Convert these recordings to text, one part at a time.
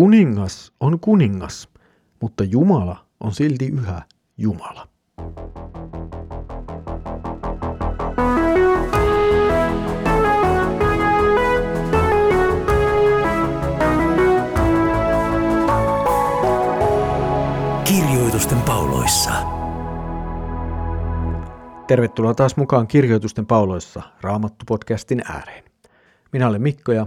Kuningas on kuningas, mutta Jumala on silti yhä Jumala. Kirjoitusten pauloissa. Tervetuloa taas mukaan Kirjoitusten pauloissa Raamattu-podcastin ääreen. Minä olen Mikko ja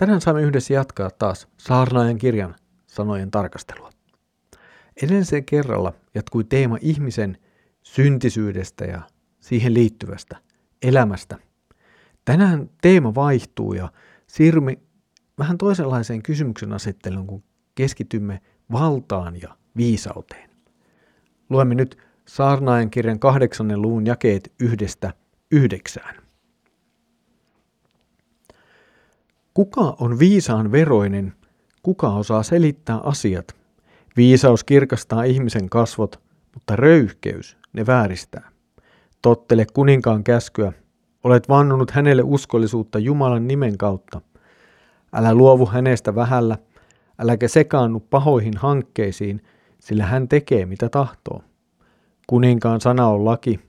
tänään saamme yhdessä jatkaa taas Saarnaajan kirjan sanojen tarkastelua. Edellisen kerralla jatkui teema ihmisen syntisyydestä ja siihen liittyvästä elämästä. Tänään teema vaihtuu ja siirrymme vähän toisenlaiseen kysymyksen asetteluun, kun keskitymme valtaan ja viisauteen. Luemme nyt Saarnaajan kirjan kahdeksannen luvun jakeet yhdestä yhdeksään. Kuka on viisaan veroinen, kuka osaa selittää asiat? Viisaus kirkastaa ihmisen kasvot, mutta röyhkeys ne vääristää. Tottele kuninkaan käskyä, olet vannonut hänelle uskollisuutta Jumalan nimen kautta. Älä luovu hänestä vähällä, äläkä sekaannu pahoihin hankkeisiin, sillä hän tekee mitä tahtoo. Kuninkaan sana on laki.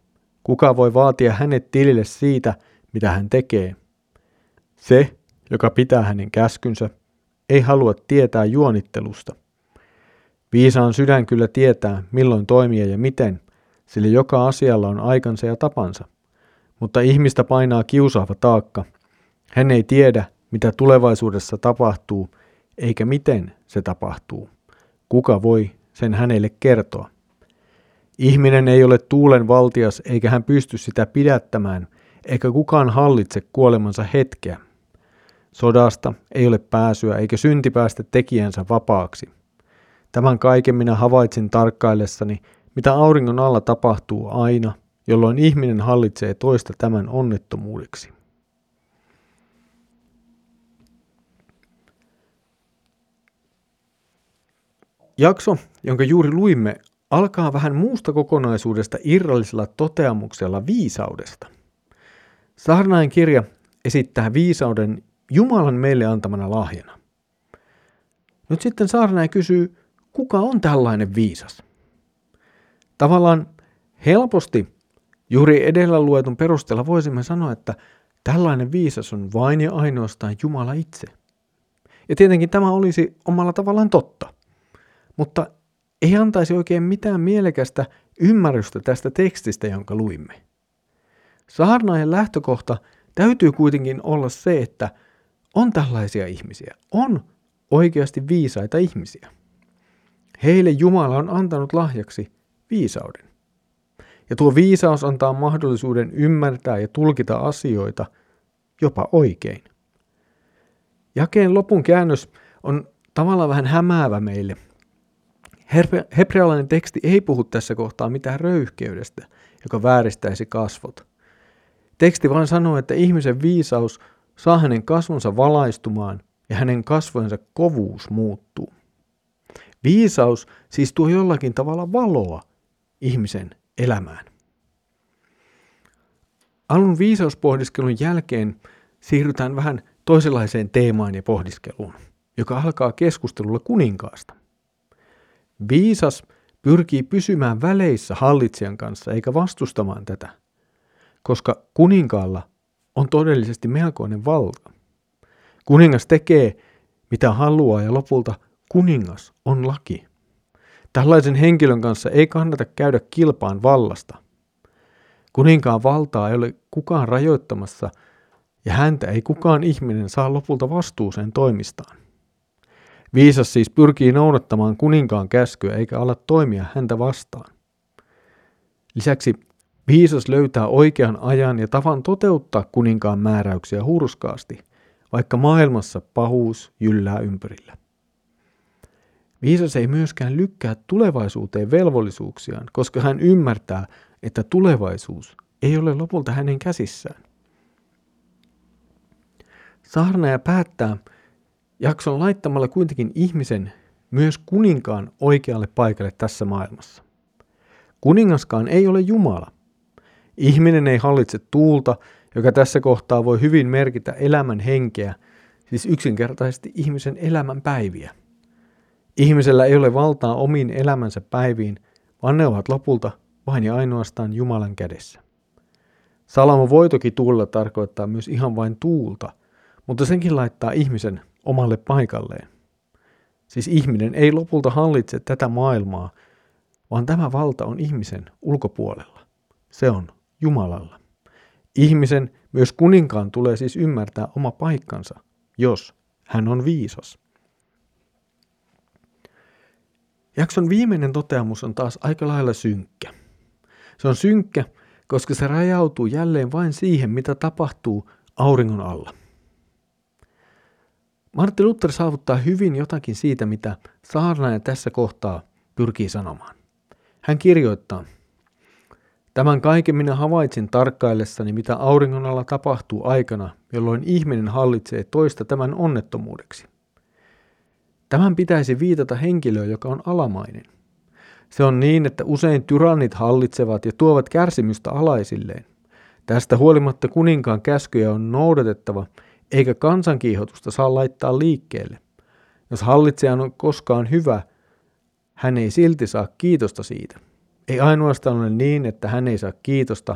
Kuka voi vaatia hänet tilille siitä, mitä hän tekee? Se, joka pitää hänen käskynsä, ei halua tietää juonittelusta. Viisaan sydän kyllä tietää, milloin toimia ja miten, sillä joka asialla on aikansa ja tapansa. Mutta ihmistä painaa kiusaava taakka. Hän ei tiedä, mitä tulevaisuudessa tapahtuu, eikä miten se tapahtuu. Kuka voi sen hänelle kertoa? Ihminen ei ole tuulen valtias, eikä hän pysty sitä pidättämään, eikä kukaan hallitse kuolemansa hetkeä. Sodasta ei ole pääsyä, eikä synti päästä tekijänsä vapaaksi. Tämän kaiken minä havaitsin tarkkaillessani, mitä auringon alla tapahtuu aina, jolloin ihminen hallitsee toista tämän onnettomuudeksi. Jakso, jonka juuri luimme, alkaa vähän muusta kokonaisuudesta irrallisella toteamuksella viisaudesta. Saarnain kirja esittää viisauden Jumalan meille antamana lahjana. Nyt sitten saarnain kysyy, kuka on tällainen viisas? Tavallaan helposti juuri edellä luetun perusteella voisimme sanoa, että tällainen viisas on vain ja ainoastaan Jumala itse. Ja tietenkin tämä olisi omalla tavallaan totta, mutta ei antaisi oikein mitään mielekästä ymmärrystä tästä tekstistä, jonka luimme. Saarnaajan lähtökohta täytyy kuitenkin olla se, että on tällaisia ihmisiä, on oikeasti viisaita ihmisiä. Heille Jumala on antanut lahjaksi viisauden. Ja tuo viisaus antaa mahdollisuuden ymmärtää ja tulkita asioita jopa oikein. Jakeen lopun käännös on tavallaan vähän hämäävä meille, Hebrealainen teksti ei puhu tässä kohtaa mitään röyhkeydestä, joka vääristäisi kasvot. Teksti vain sanoo, että ihmisen viisaus saa hänen kasvonsa valaistumaan ja hänen kasvojensa kovuus muuttuu. Viisaus siis tuo jollakin tavalla valoa ihmisen elämään. Alun viisauspohdiskelun jälkeen siirrytään vähän toisenlaiseen teemaan ja pohdiskeluun, joka alkaa keskustelulla kuninkaasta. Viisas pyrkii pysymään väleissä hallitsijan kanssa eikä vastustamaan tätä, koska kuninkaalla on todellisesti melkoinen valta. Kuningas tekee mitä haluaa ja lopulta kuningas on laki. Tällaisen henkilön kanssa ei kannata käydä kilpaan vallasta. Kuninkaan valtaa ei ole kukaan rajoittamassa ja häntä ei kukaan ihminen saa lopulta vastuuseen toimistaan. Viisas siis pyrkii noudattamaan kuninkaan käskyä eikä ala toimia häntä vastaan. Lisäksi viisas löytää oikean ajan ja tavan toteuttaa kuninkaan määräyksiä hurskaasti, vaikka maailmassa pahuus jyllää ympärillä. Viisas ei myöskään lykkää tulevaisuuteen velvollisuuksiaan, koska hän ymmärtää, että tulevaisuus ei ole lopulta hänen käsissään. Saarnaaja päättää, jakson laittamalla kuitenkin ihmisen myös kuninkaan oikealle paikalle tässä maailmassa. Kuningaskaan ei ole Jumala. Ihminen ei hallitse tuulta, joka tässä kohtaa voi hyvin merkitä elämän henkeä, siis yksinkertaisesti ihmisen elämän päiviä. Ihmisellä ei ole valtaa omiin elämänsä päiviin, vaan ne ovat lopulta vain ja ainoastaan Jumalan kädessä. Salamo voi toki tuulla tarkoittaa myös ihan vain tuulta, mutta senkin laittaa ihmisen omalle paikalleen. Siis ihminen ei lopulta hallitse tätä maailmaa, vaan tämä valta on ihmisen ulkopuolella. Se on Jumalalla. Ihmisen, myös kuninkaan, tulee siis ymmärtää oma paikkansa, jos hän on viisas. Jakson viimeinen toteamus on taas aika lailla synkkä. Se on synkkä, koska se rajautuu jälleen vain siihen, mitä tapahtuu auringon alla. Martti Luther saavuttaa hyvin jotakin siitä, mitä saarnaaja tässä kohtaa pyrkii sanomaan. Hän kirjoittaa, Tämän kaiken minä havaitsin tarkkaillessani, mitä auringon alla tapahtuu aikana, jolloin ihminen hallitsee toista tämän onnettomuudeksi. Tämän pitäisi viitata henkilöön, joka on alamainen. Se on niin, että usein tyrannit hallitsevat ja tuovat kärsimystä alaisilleen. Tästä huolimatta kuninkaan käskyjä on noudatettava, eikä kansankiihotusta saa laittaa liikkeelle. Jos hallitsija on koskaan hyvä, hän ei silti saa kiitosta siitä. Ei ainoastaan ole niin, että hän ei saa kiitosta,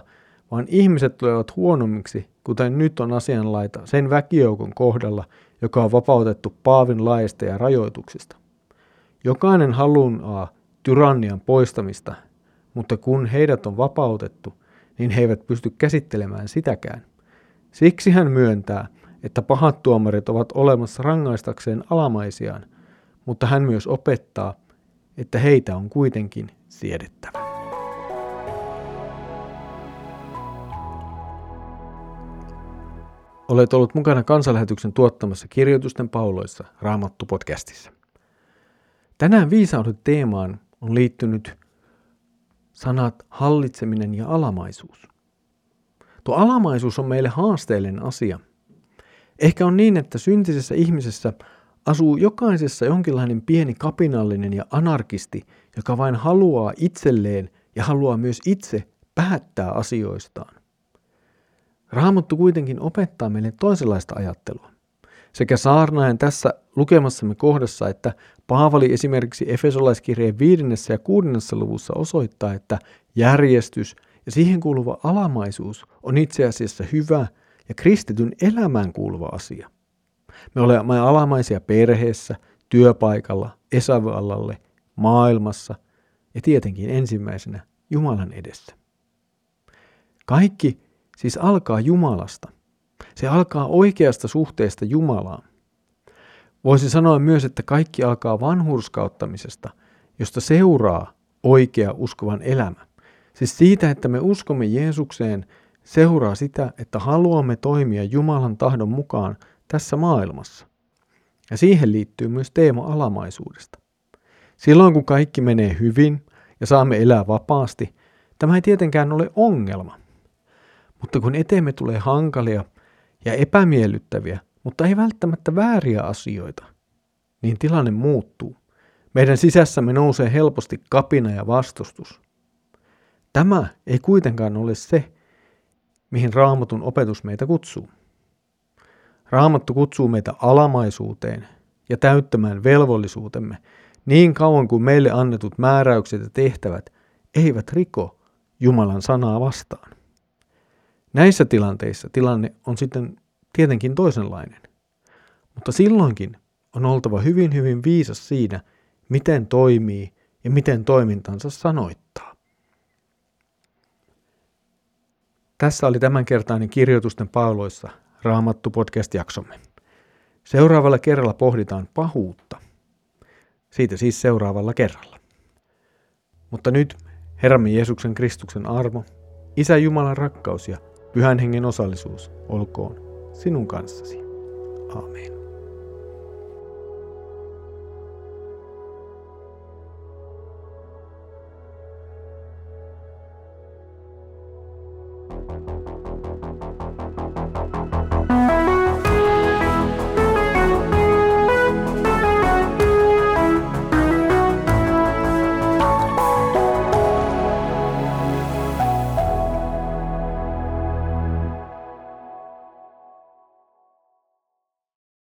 vaan ihmiset tulevat huonommiksi, kuten nyt on asianlaita sen väkijoukon kohdalla, joka on vapautettu Paavin laista ja rajoituksista. Jokainen haluaa tyrannian poistamista, mutta kun heidät on vapautettu, niin he eivät pysty käsittelemään sitäkään. Siksi hän myöntää, että pahat tuomarit ovat olemassa rangaistakseen alamaisiaan, mutta hän myös opettaa, että heitä on kuitenkin siedettävä. Olet ollut mukana kansanlähetyksen tuottamassa kirjoitusten pauloissa Raamattu-podcastissa. Tänään viisauden teemaan on liittynyt sanat hallitseminen ja alamaisuus. Tuo alamaisuus on meille haasteellinen asia. Ehkä on niin, että syntisessä ihmisessä asuu jokaisessa jonkinlainen pieni kapinallinen ja anarkisti, joka vain haluaa itselleen ja haluaa myös itse päättää asioistaan. Raamattu kuitenkin opettaa meille toisenlaista ajattelua. Sekä saarnaajan tässä lukemassamme kohdassa, että Paavali esimerkiksi Efesolaiskirjeen viidennessä ja kuudennessa luvussa osoittaa, että järjestys ja siihen kuuluva alamaisuus on itse asiassa hyvä ja kristityn elämään kuuluva asia. Me olemme alamaisia perheessä, työpaikalla, esävallalle, maailmassa ja tietenkin ensimmäisenä Jumalan edessä. Kaikki siis alkaa Jumalasta. Se alkaa oikeasta suhteesta Jumalaan. Voisi sanoa myös, että kaikki alkaa vanhurskauttamisesta, josta seuraa oikea uskovan elämä. Siis siitä, että me uskomme Jeesukseen, seuraa sitä, että haluamme toimia Jumalan tahdon mukaan tässä maailmassa. Ja siihen liittyy myös teema alamaisuudesta. Silloin kun kaikki menee hyvin ja saamme elää vapaasti, tämä ei tietenkään ole ongelma. Mutta kun eteemme tulee hankalia ja epämiellyttäviä, mutta ei välttämättä vääriä asioita, niin tilanne muuttuu. Meidän sisässämme nousee helposti kapina ja vastustus. Tämä ei kuitenkaan ole se, mihin raamatun opetus meitä kutsuu. Raamattu kutsuu meitä alamaisuuteen ja täyttämään velvollisuutemme niin kauan kuin meille annetut määräykset ja tehtävät eivät riko Jumalan sanaa vastaan. Näissä tilanteissa tilanne on sitten tietenkin toisenlainen. Mutta silloinkin on oltava hyvin hyvin viisas siinä, miten toimii ja miten toimintansa sanoittaa. Tässä oli tämänkertainen kirjoitusten pauloissa Raamattu podcast-jaksomme. Seuraavalla kerralla pohditaan pahuutta. Siitä siis seuraavalla kerralla. Mutta nyt Herramme Jeesuksen Kristuksen armo, Isä Jumalan rakkaus ja Pyhän Hengen osallisuus olkoon sinun kanssasi. Amen.